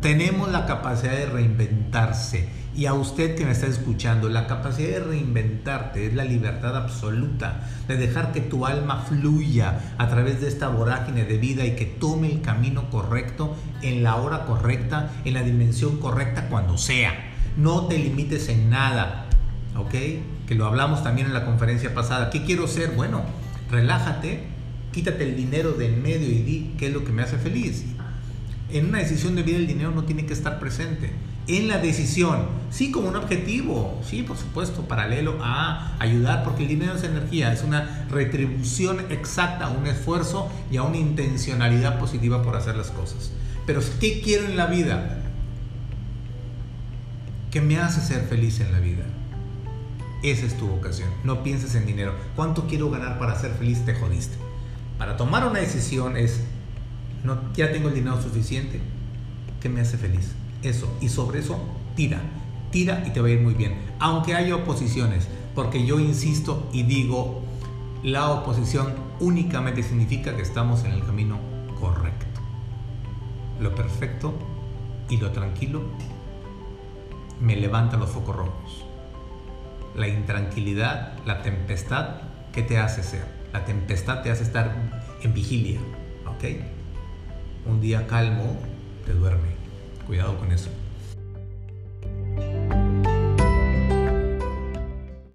tenemos la capacidad de reinventarse. Y a usted que me está escuchando, la capacidad de reinventarte es la libertad absoluta, de dejar que tu alma fluya a través de esta vorágine de vida y que tome el camino correcto en la hora correcta, en la dimensión correcta cuando sea. No te limites en nada, ¿ok? Que lo hablamos también en la conferencia pasada. ¿Qué quiero ser? Bueno, relájate, quítate el dinero de en medio y di qué es lo que me hace feliz. En una decisión de vida el dinero no tiene que estar presente. En la decisión, sí como un objetivo, sí por supuesto, paralelo a ayudar, porque el dinero es energía, es una retribución exacta a un esfuerzo y a una intencionalidad positiva por hacer las cosas. Pero ¿qué quiero en la vida? ¿Qué me hace ser feliz en la vida? Esa es tu vocación. No pienses en dinero. ¿Cuánto quiero ganar para ser feliz? Te jodiste. Para tomar una decisión es no, ya tengo el dinero suficiente, ¿qué me hace feliz? Eso, y sobre eso tira, tira y te va a ir muy bien. Aunque haya oposiciones, porque yo insisto y digo, la oposición únicamente significa que estamos en el camino correcto. Lo perfecto y lo tranquilo me levanta los focos rojos. La intranquilidad, la tempestad, ¿qué te hace ser? La tempestad te hace estar en vigilia, ¿ok? Un día calmo te duerme. Cuidado con eso.